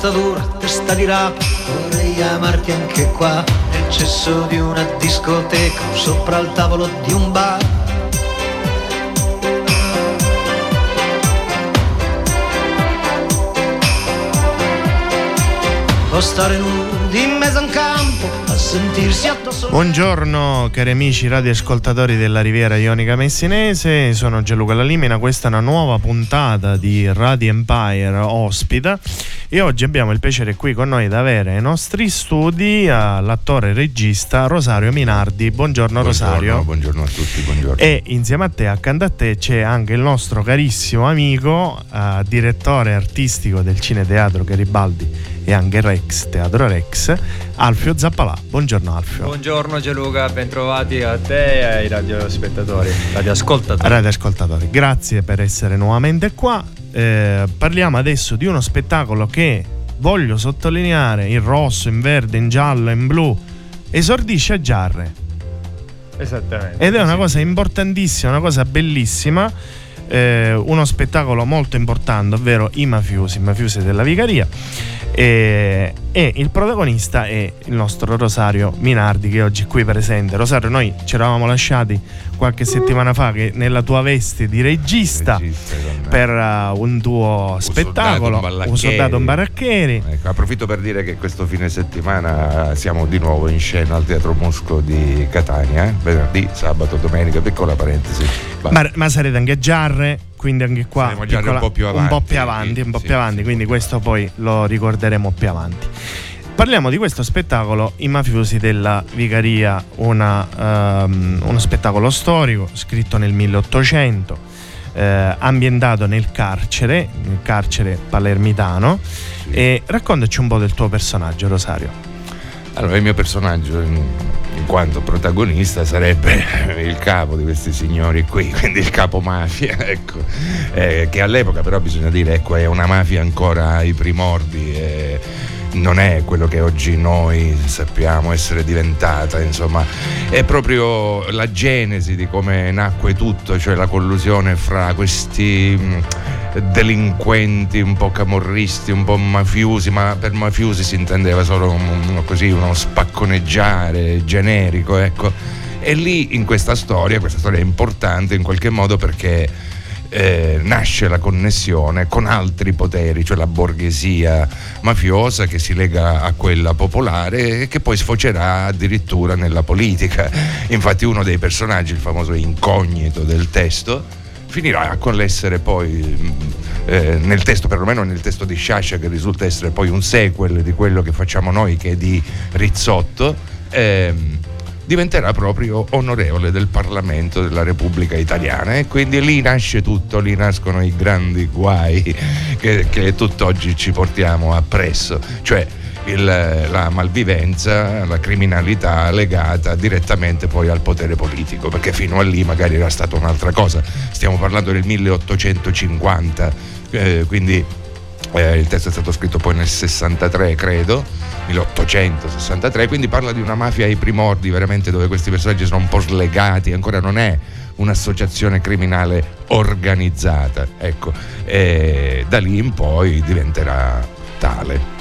Testa dura, testa di rapa, vorrei amarti anche qua, nel cesso di una discoteca, sopra il tavolo di un bar. O stare nudi in mezzo a un campo a sentirsi addosso. Buongiorno cari amici radioascoltatori della Riviera Ionica Messinese, sono Gianluca Lalimina, questa è una nuova puntata di Radio Empire ospita e oggi abbiamo il piacere qui con noi di avere ai nostri studi l'attore e regista Rosario Minardi. Buongiorno, buongiorno Rosario. Buongiorno a tutti, buongiorno. E insieme a te, accanto a te, c'è anche il nostro carissimo amico, uh, direttore artistico del Cineteatro Garibaldi e anche Rex, Teatro Rex, Alfio Zappalà. Buongiorno Alfio. Buongiorno Gianluca, bentrovati a te e ai radiospettatori, radioascoltatori. Radioascoltatori, grazie per essere nuovamente qua. Eh, parliamo adesso di uno spettacolo che voglio sottolineare in rosso, in verde, in giallo, in blu. Esordisce a Giarre. Esattamente. Ed è una cosa importantissima, una cosa bellissima. Eh, uno spettacolo molto importante, ovvero i mafiosi, i mafiosi della Vicaria. E, e, il protagonista è il nostro Rosario Minardi che è oggi qui presente. Rosario, noi ci eravamo lasciati qualche settimana fa che nella tua veste di regista, regista per uh, un tuo un spettacolo, soldato un soldato in baracchieri. Ecco, approfitto per dire che questo fine settimana siamo di nuovo in scena al Teatro Musco di Catania, eh? venerdì, sabato, domenica, piccola parentesi. Ma, ma sarete anche a Giarre? quindi anche qua piccola, un po' più avanti, un po' più avanti, un po più avanti quindi questo poi lo ricorderemo più avanti. Parliamo di questo spettacolo I mafiosi della Vicaria, una, um, uno spettacolo storico scritto nel 1800, eh, ambientato nel carcere, nel carcere palermitano. E raccontaci un po' del tuo personaggio, Rosario. Allora, il mio personaggio in quanto protagonista sarebbe il capo di questi signori qui, quindi il capo mafia, ecco, eh, che all'epoca però bisogna dire ecco, è una mafia ancora ai primordi. Eh, non è quello che oggi noi sappiamo essere diventata, insomma, è proprio la genesi di come nacque tutto, cioè la collusione fra questi delinquenti un po' camorristi, un po' mafiosi, ma per mafiosi si intendeva solo uno, così, uno spacconeggiare generico, ecco. E lì in questa storia, questa storia è importante in qualche modo perché eh, nasce la connessione con altri poteri, cioè la borghesia mafiosa che si lega a quella popolare e che poi sfocerà addirittura nella politica. Infatti uno dei personaggi, il famoso incognito del testo, finirà con l'essere poi eh, nel testo, perlomeno nel testo di Sciascia che risulta essere poi un sequel di quello che facciamo noi che è di Rizzotto. Ehm, diventerà proprio onorevole del Parlamento della Repubblica Italiana e quindi lì nasce tutto, lì nascono i grandi guai che, che tutt'oggi ci portiamo appresso, cioè il, la malvivenza, la criminalità legata direttamente poi al potere politico, perché fino a lì magari era stata un'altra cosa. Stiamo parlando del 1850, eh, quindi eh, il testo è stato scritto poi nel 63, credo, 1863, quindi parla di una mafia ai primordi, veramente dove questi personaggi sono un po' slegati, ancora non è un'associazione criminale organizzata, ecco, e da lì in poi diventerà tale.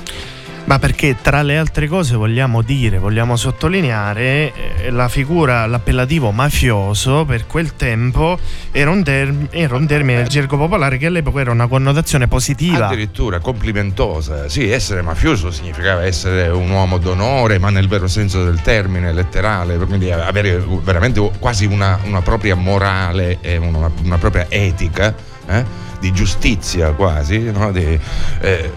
Ma perché tra le altre cose vogliamo dire, vogliamo sottolineare eh, la figura, l'appellativo mafioso per quel tempo era un, term- era un termine del gergo popolare che all'epoca era una connotazione positiva. Addirittura complimentosa. Sì, essere mafioso significava essere un uomo d'onore, ma nel vero senso del termine, letterale, quindi avere veramente quasi una, una propria morale e una, una propria etica, eh? di giustizia quasi, no? di, eh,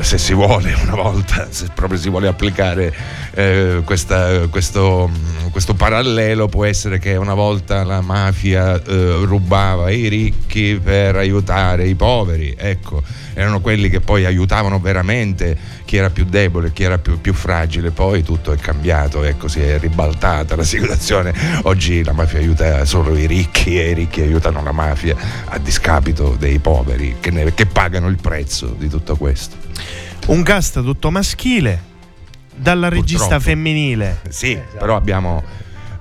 se si vuole una volta, se proprio si vuole applicare eh, questa, questo, questo parallelo può essere che una volta la mafia eh, rubava i ricchi per aiutare i poveri, ecco, erano quelli che poi aiutavano veramente chi era più debole, chi era più, più fragile, poi tutto è cambiato, ecco, si è ribaltata la situazione, oggi la mafia aiuta solo i ricchi e i ricchi aiutano la mafia a discapito dei poveri che, ne, che pagano il prezzo di tutto questo. Un cast tutto maschile, dalla regista Purtroppo. femminile. Sì, però abbiamo,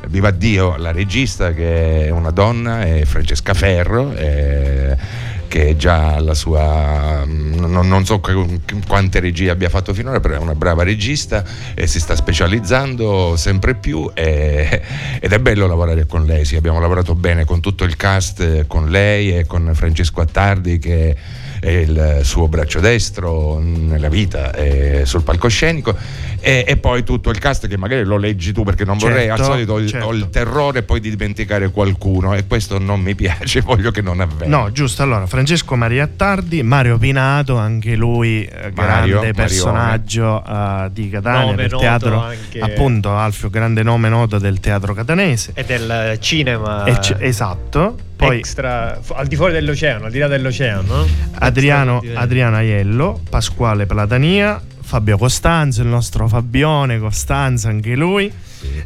viva Dio, la regista che è una donna, è Francesca Ferro, eh, che già alla sua, non, non so qu- quante regie abbia fatto finora, però è una brava regista e si sta specializzando sempre più e- ed è bello lavorare con lei, sì, abbiamo lavorato bene con tutto il cast, con lei e con Francesco Attardi che è il suo braccio destro nella vita e sul palcoscenico e, e poi tutto il cast che magari lo leggi tu perché non vorrei al Certo, solito certo. ho il terrore poi di dimenticare qualcuno e questo non mi piace voglio che non avvenga No, giusto. Allora, Francesco Maria Attardi, Mario Pinato, anche lui eh, Mario, grande personaggio eh, di Catania, Nome del teatro, anche- appunto Alfio, grande nome noto del teatro catanese. E del cinema E c- esatto. Poi extra, al di fuori dell'oceano, al di là dell'oceano. no? Adriano, Adriano Aiello, Pasquale Platania, Fabio Costanzo, il nostro Fabione Costanzo, anche lui.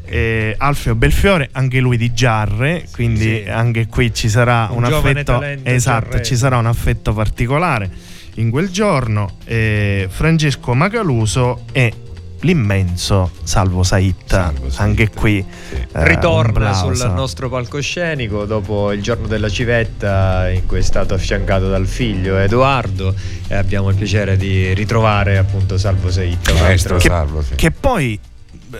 e Alfio Belfiore, anche lui di Giarre, quindi sì. anche qui ci sarà un, Un affetto esatto, ci sarà un affetto particolare in quel giorno. E Francesco Macaluso e l'immenso Salvo Saitta, Salvo Saitta, anche qui sì. eh, Ritorna sul nostro palcoscenico dopo il giorno della civetta in cui è stato affiancato dal figlio Edoardo e abbiamo il piacere di ritrovare appunto Salvo Seitta. un Maestro altro- Salvo sì. Che poi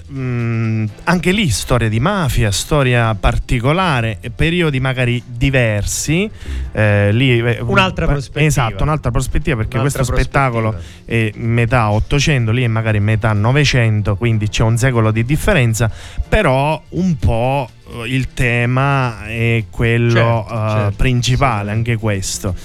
mh, anche lì storia di mafia, storia particolare, periodi magari diversi. eh, lì, eh, Un'altra pa- prospettiva. Esatto, un'altra prospettiva perché Un'altra questo spettacolo prospettiva. è metà 800, lì è magari metà 900, quindi c'è un secolo di differenza, però un po' il tema è quello Certo, eh, certo, principale, anche questo.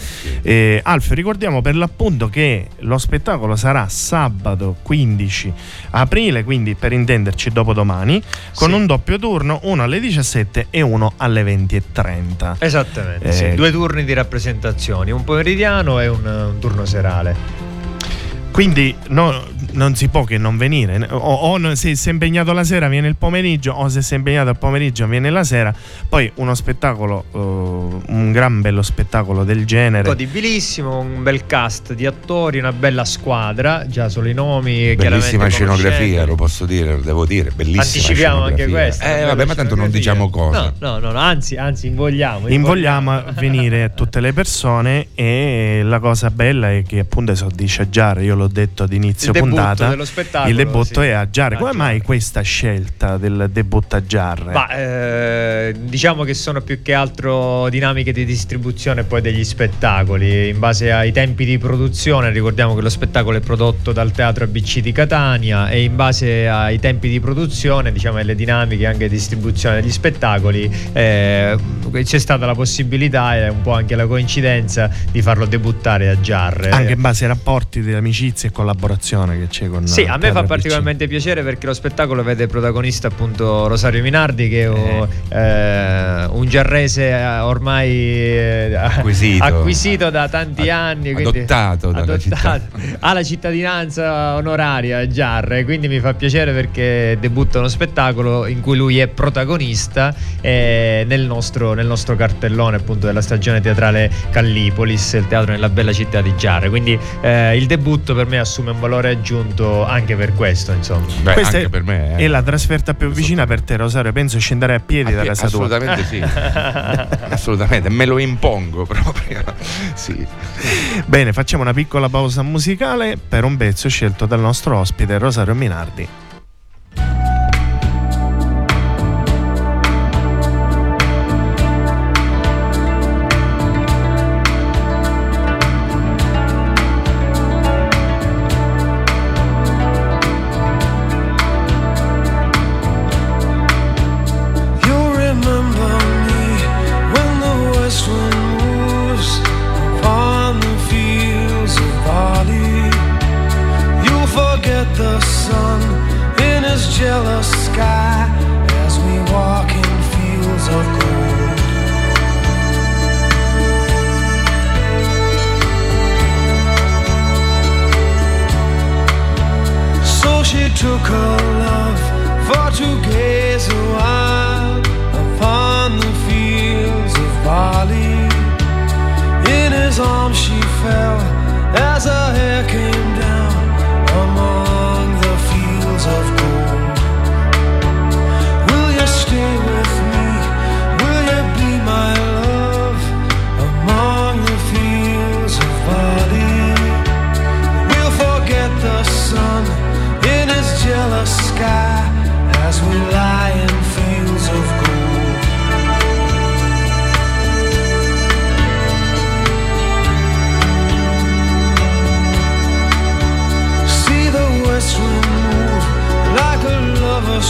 Eh, Alfio, ricordiamo per l'appunto che lo spettacolo sarà sabato 15 aprile, quindi per intenderci dopodomani, con Sì. un doppio turno, uno alle 17 e uno alle 20.30. Esattamente, Eh, sì. due turni di rappresentazioni, un pomeridiano e un, un turno serale. Quindi no, non si può che non venire. O, o no- se sei impegnato la sera viene il pomeriggio, o se sei impegnato al pomeriggio viene la sera. Poi uno spettacolo, eh, un gran bello spettacolo del genere. Godibilissimo, un bel cast di attori, una bella squadra, già solo i nomi. chiaramente bellissima scenografia lo posso dire lo devo dire bellissima Anticipiamo anche questo. eh vabbè ma tanto non diciamo cosa No, no, no, anzi, anzi, invogliamo. Invogliamo a venire tutte le persone e la cosa bella è che appunto esoddisce a Giarre, io l'ho detto ad inizio debutto puntata, il debutto sì. è a Giarre. A Come mai Giarre. questa scelta del debutto a Giarre? Eh, diciamo che sono più che altro dinamiche di distribuzione poi degli spettacoli in base ai tempi di produzione. Ricordiamo che lo spettacolo è prodotto dal Teatro ABC di Catania e in base ai tempi di produzione, diciamo, e alle dinamiche anche di distribuzione degli spettacoli, eh, c'è stata la possibilità e un po' anche la coincidenza di farlo debuttare a Giarre. Anche in base ai rapporti di amicizia e collaborazione che c'è con Sì, a me fa particolarmente piacere perché lo spettacolo vede protagonista appunto Rosario Minardi che è un- eh, un giarrese eh, ormai eh, Acquisito. acquisito da tanti Ad- anni. adottato dalla città. Ha la cittadinanza onoraria a Giarre, quindi mi fa piacere perché debutta uno spettacolo in cui lui è protagonista eh, nel, nostro, nel nostro cartellone appunto della stagione teatrale Callipolis, il teatro nella bella città di Giarre. Quindi eh, il debutto per me assume un valore aggiunto anche per questo, insomma. Beh, Questa anche è, per me eh. è la trasferta più vicina per te, Rosario. Penso scendere a piedi da Anche- casa tua. assolutamente sì assolutamente me lo impongo proprio sì Bene, facciamo una piccola pausa musicale per un pezzo scelto dal nostro ospite Rosario Minardi.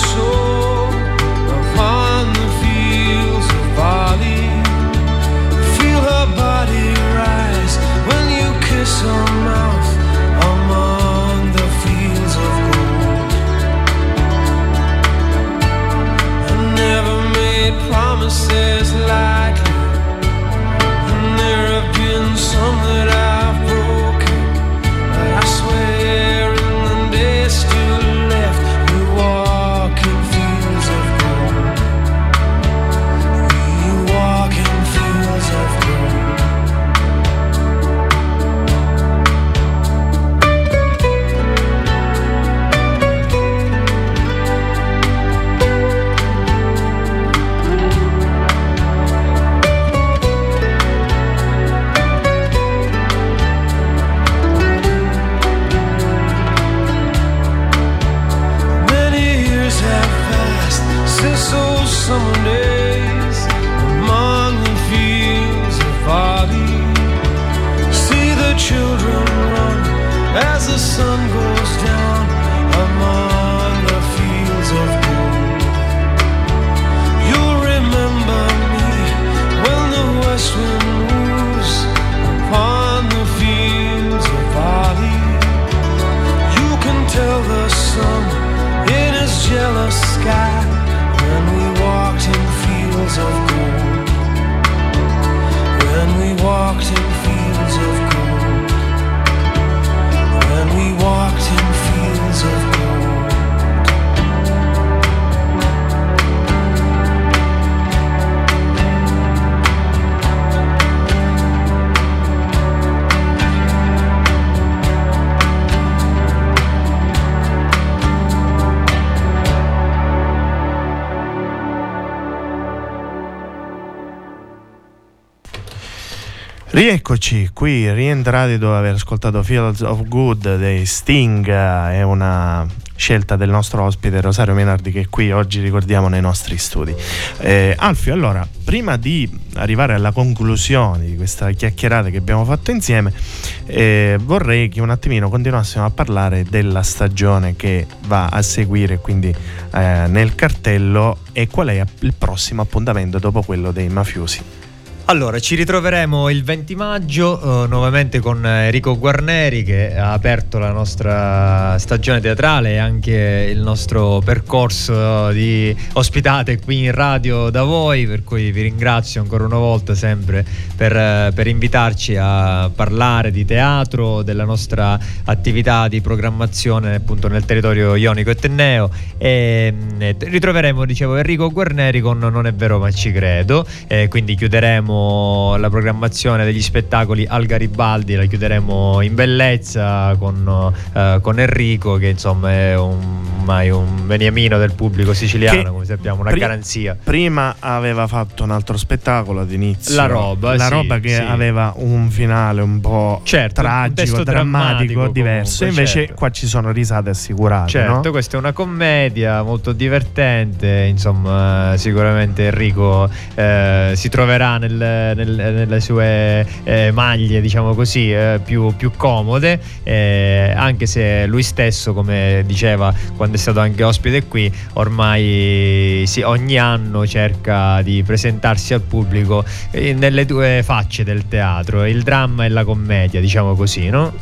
Soul sky Rieccoci qui, rientrati dopo aver ascoltato Fields of Good dei Sting, è una scelta del nostro ospite Rosario Menardi che qui oggi ricordiamo nei nostri studi. Eh, Alfio, allora, prima di arrivare alla conclusione di questa chiacchierata che abbiamo fatto insieme, eh, vorrei che un attimino continuassimo a parlare della stagione che va a seguire quindi eh, nel cartello e qual è il prossimo appuntamento dopo quello dei mafiosi. Allora, ci ritroveremo il 20 maggio eh, nuovamente con Enrico Guarneri che ha aperto la nostra stagione teatrale e anche il nostro percorso di ospitate qui in radio da voi, per cui vi ringrazio ancora una volta sempre per, eh, per invitarci a parlare di teatro, della nostra attività di programmazione appunto nel territorio ionico e e mm, ritroveremo, dicevo, Enrico Guarneri con Non è vero ma ci credo, e quindi chiuderemo la programmazione degli spettacoli al Garibaldi, la chiuderemo in bellezza con, eh, con Enrico che insomma è un, ormai un beniamino del pubblico siciliano, Che come sappiamo, una pri- garanzia. Prima aveva fatto un altro spettacolo ad inizio. La roba, La sì, roba che sì. aveva un finale un po' Certo, un tragico, testo drammatico, drammatico diverso. comunque, Invece certo. qua ci sono risate assicurate. Certo, no? questa è una commedia molto divertente, insomma sicuramente Enrico eh, si troverà nel- nel- nelle sue eh, maglie, diciamo così, eh, più, più comode, eh, anche se lui stesso, come diceva quando è stato anche ospite qui, ormai sì, ogni anno cerca di presentarsi al pubblico eh, nelle due facce del teatro, il dramma e la commedia, diciamo così, no?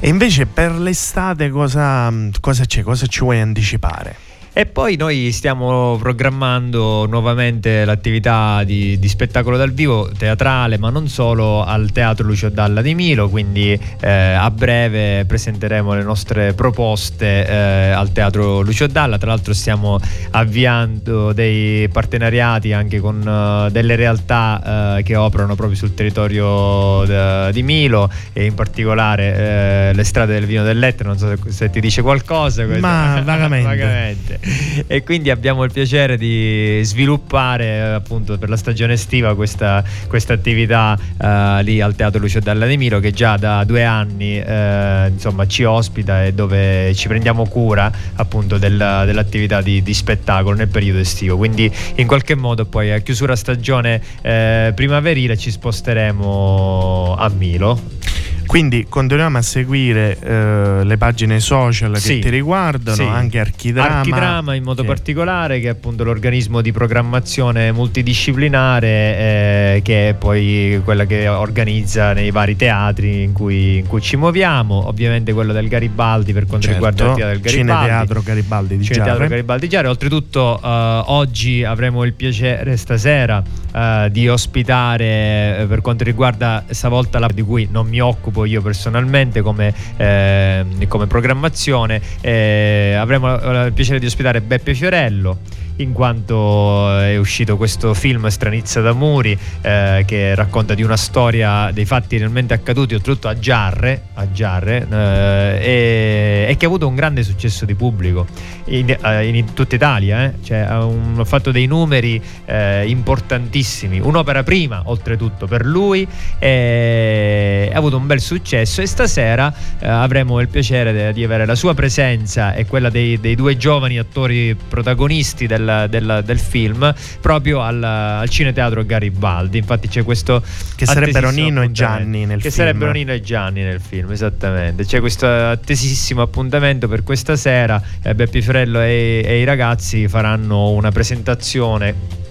E invece per l'estate cosa, cosa c'è? Cosa ci vuoi anticipare? E poi noi stiamo programmando nuovamente l'attività di, di spettacolo dal vivo teatrale, ma non solo al Teatro Lucio Dalla di Milo, quindi eh, a breve presenteremo le nostre proposte eh, al Teatro Lucio Dalla. Tra l'altro stiamo avviando dei partenariati anche con eh, delle realtà eh, che operano proprio sul territorio de- di Milo e in particolare eh, le strade del vino dell'Etna, non so se, se ti dice qualcosa. questo. Ma vagamente. Vagamente. E quindi abbiamo il piacere di sviluppare eh, appunto per la stagione estiva questa, questa attività eh, lì al Teatro Lucio Dalla di Milo che già da due anni eh, insomma ci ospita e dove ci prendiamo cura appunto del- dell'attività di, di spettacolo nel periodo estivo. Quindi in qualche modo poi a chiusura stagione eh, primaverile ci sposteremo a Milo. Quindi continuiamo a seguire eh, le pagine social Sì. che ti riguardano, Sì. anche Archidrama. Archidrama in modo che- particolare, che è appunto l'organismo di programmazione multidisciplinare, eh, che è poi quella che organizza nei vari teatri in cui, in cui ci muoviamo. Ovviamente quello del Garibaldi per quanto Certo, riguarda l'attività del Garibaldi. Cineteatro Garibaldi di Cineteatro Giarre. Garibaldi Giare. Oltretutto, eh, oggi avremo il piacere stasera eh, di ospitare eh, per quanto riguarda stavolta la di cui non mi occupo io personalmente come, eh, come programmazione. eh, avremo eh, il piacere di ospitare Beppe Fiorello. In quanto è uscito questo film Stranizza da Muri eh, che racconta di una storia dei fatti realmente accaduti, oltretutto a Giarre, a Giarre eh, e, e che ha avuto un grande successo di pubblico in, eh, in tutta Italia. eh. Cioè, ha, un- ha fatto dei numeri eh, importantissimi, un'opera prima oltretutto per lui, ha avuto un bel successo e stasera eh, avremo il piacere de- di avere la sua presenza e quella dei, dei due giovani attori protagonisti del, del- del film proprio al, al Cineteatro Garibaldi. Infatti c'è questo Che sarebbero Nino e. Gianni nel che film. sarebbero Nino e Gianni nel film, esattamente. C'è questo attesissimo appuntamento per questa sera. Eh, Beppe Fiorello e, e i ragazzi faranno una presentazione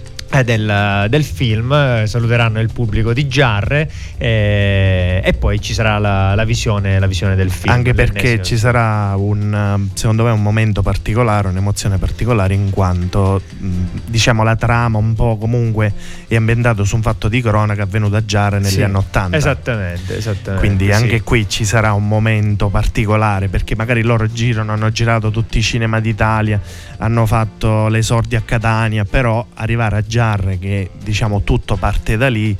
del, del film, eh, saluteranno il pubblico di Giarre eh, e poi ci sarà la, la visione, la visione del film. Anche perché ci sarà un, eh, secondo me, un momento particolare, un'emozione particolare, in quanto mh, diciamo la trama un po' comunque è ambientato su un fatto di cronaca avvenuto a Giare negli Sì, anni Ottanta. Esattamente, esattamente. Quindi sì. anche qui ci sarà un momento particolare perché magari loro girano, hanno girato tutti i cinema d'Italia, hanno fatto l'esordio a Catania, però arrivare a Giarre che diciamo tutto parte da lì,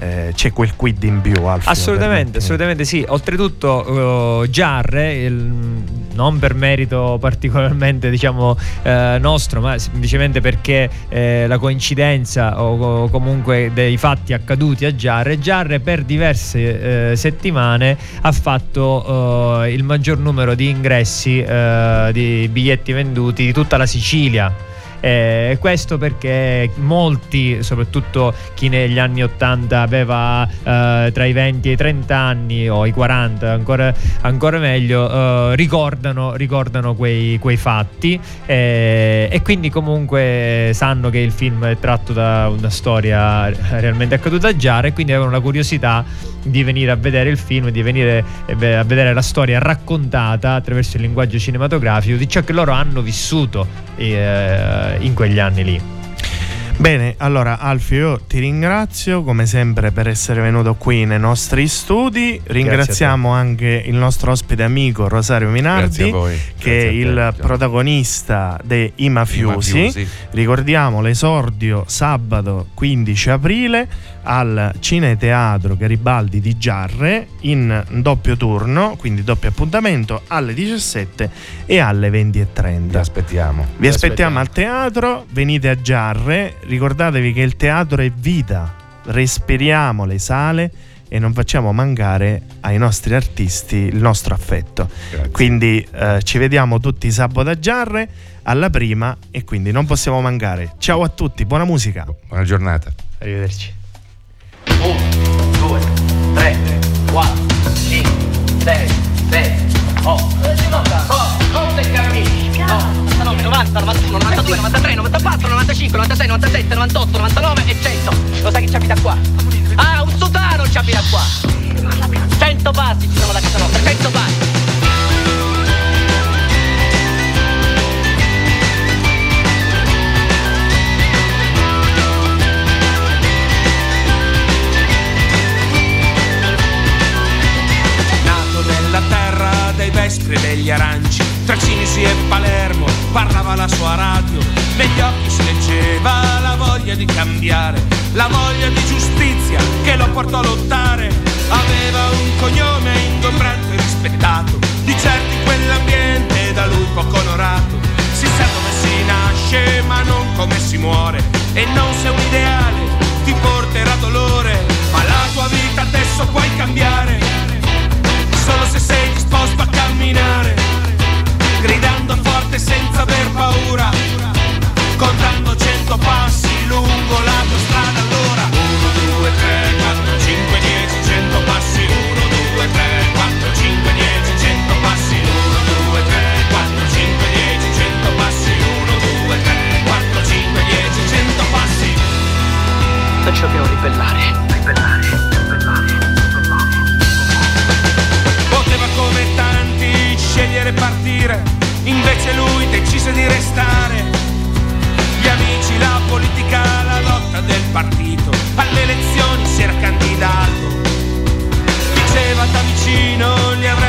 eh, c'è quel quid in più. Alfio, Assolutamente, assolutamente sì. Oltretutto, eh, Giarre, il- non per merito particolarmente diciamo eh, nostro, ma semplicemente perché eh, la coincidenza o, o comunque dei fatti accaduti a Giarre, Giarre per diverse eh, settimane ha fatto il maggior numero di ingressi di biglietti venduti di tutta la Sicilia. Eh, questo perché molti, soprattutto chi negli anni 80 aveva eh, tra i 20 e i 30 anni o i 40, ancora, ancora meglio, eh, ricordano, ricordano quei, quei fatti. Eh, e quindi comunque sanno che il film è tratto da una storia realmente accaduta a Giara e quindi avevano la curiosità di venire a vedere il film, di venire eh, a vedere la storia raccontata attraverso il linguaggio cinematografico di ciò che loro hanno vissuto eh, in quegli anni lì. Bene, allora Alfio, io ti ringrazio come sempre per essere venuto qui nei nostri studi. Ringraziamo anche il nostro ospite amico Rosario Minardi, che è il protagonista dei I I Mafiosi. mafiosi. Ricordiamo l'esordio sabato 15 aprile al Cineteatro Garibaldi di Giarre in doppio turno, quindi doppio appuntamento alle 17 e alle 20.30. Vi aspettiamo. Vi aspettiamo aspettiamo. al teatro, venite a Giarre, ricordatevi che il teatro è vita, respiriamo le sale e non facciamo mancare ai nostri artisti il nostro affetto. Grazie. Quindi eh, ci vediamo tutti sabato a Giarre alla prima e quindi non possiamo mancare. Ciao a tutti, buona musica. Buona giornata. Arrivederci. 1, 2, 3, 4, 5, 6, 7, 8, 9 e cammini. 99, 90, 91, 92, 93, 94, 95, 96, 97, 98, 99 e 100. Lo sai che ci abita qua? Ah, un sotano ci abita qua. 100 passi ci sono da casa nostra, 100 passi. La voglia di giustizia che lo portò a lottare. Aveva un cognome ingombrante e rispettato, di in quell'ambiente da lui poco onorato. Si sa come si nasce ma non come si muore, e non se un ideale ti porterà dolore, ma la tua vita adesso puoi cambiare solo se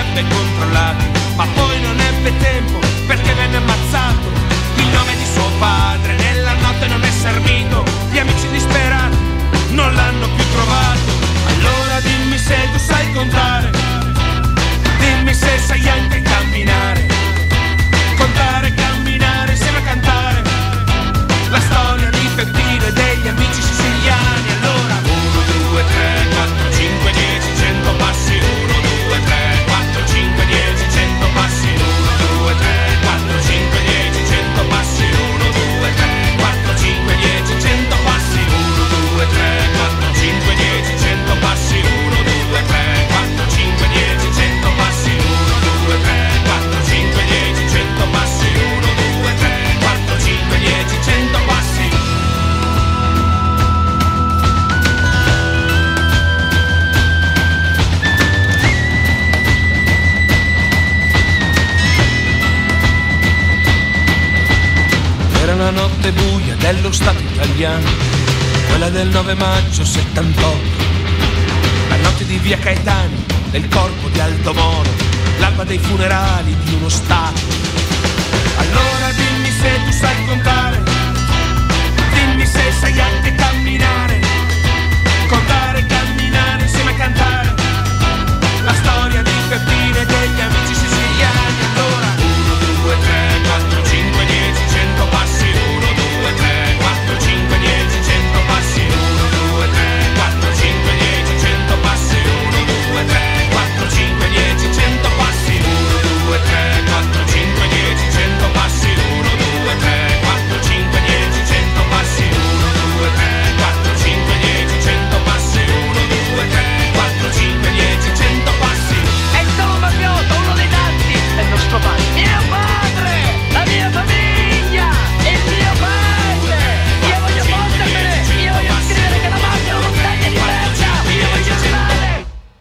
avrebbe controllati, ma poi non ebbe tempo perché venne ammazzato. Il nome di suo padre nella notte non è servito, gli amici disperati non l'hanno più trovato. Allora dimmi se tu sai contare. Dimmi se sai anche dello Stato italiano, quella del 9 maggio 78. La notte di via Caetani, del corpo di Aldo Moro, l'alba dei funerali di uno Stato. Allora dimmi se tu sai contare, dimmi se sai anche camminare.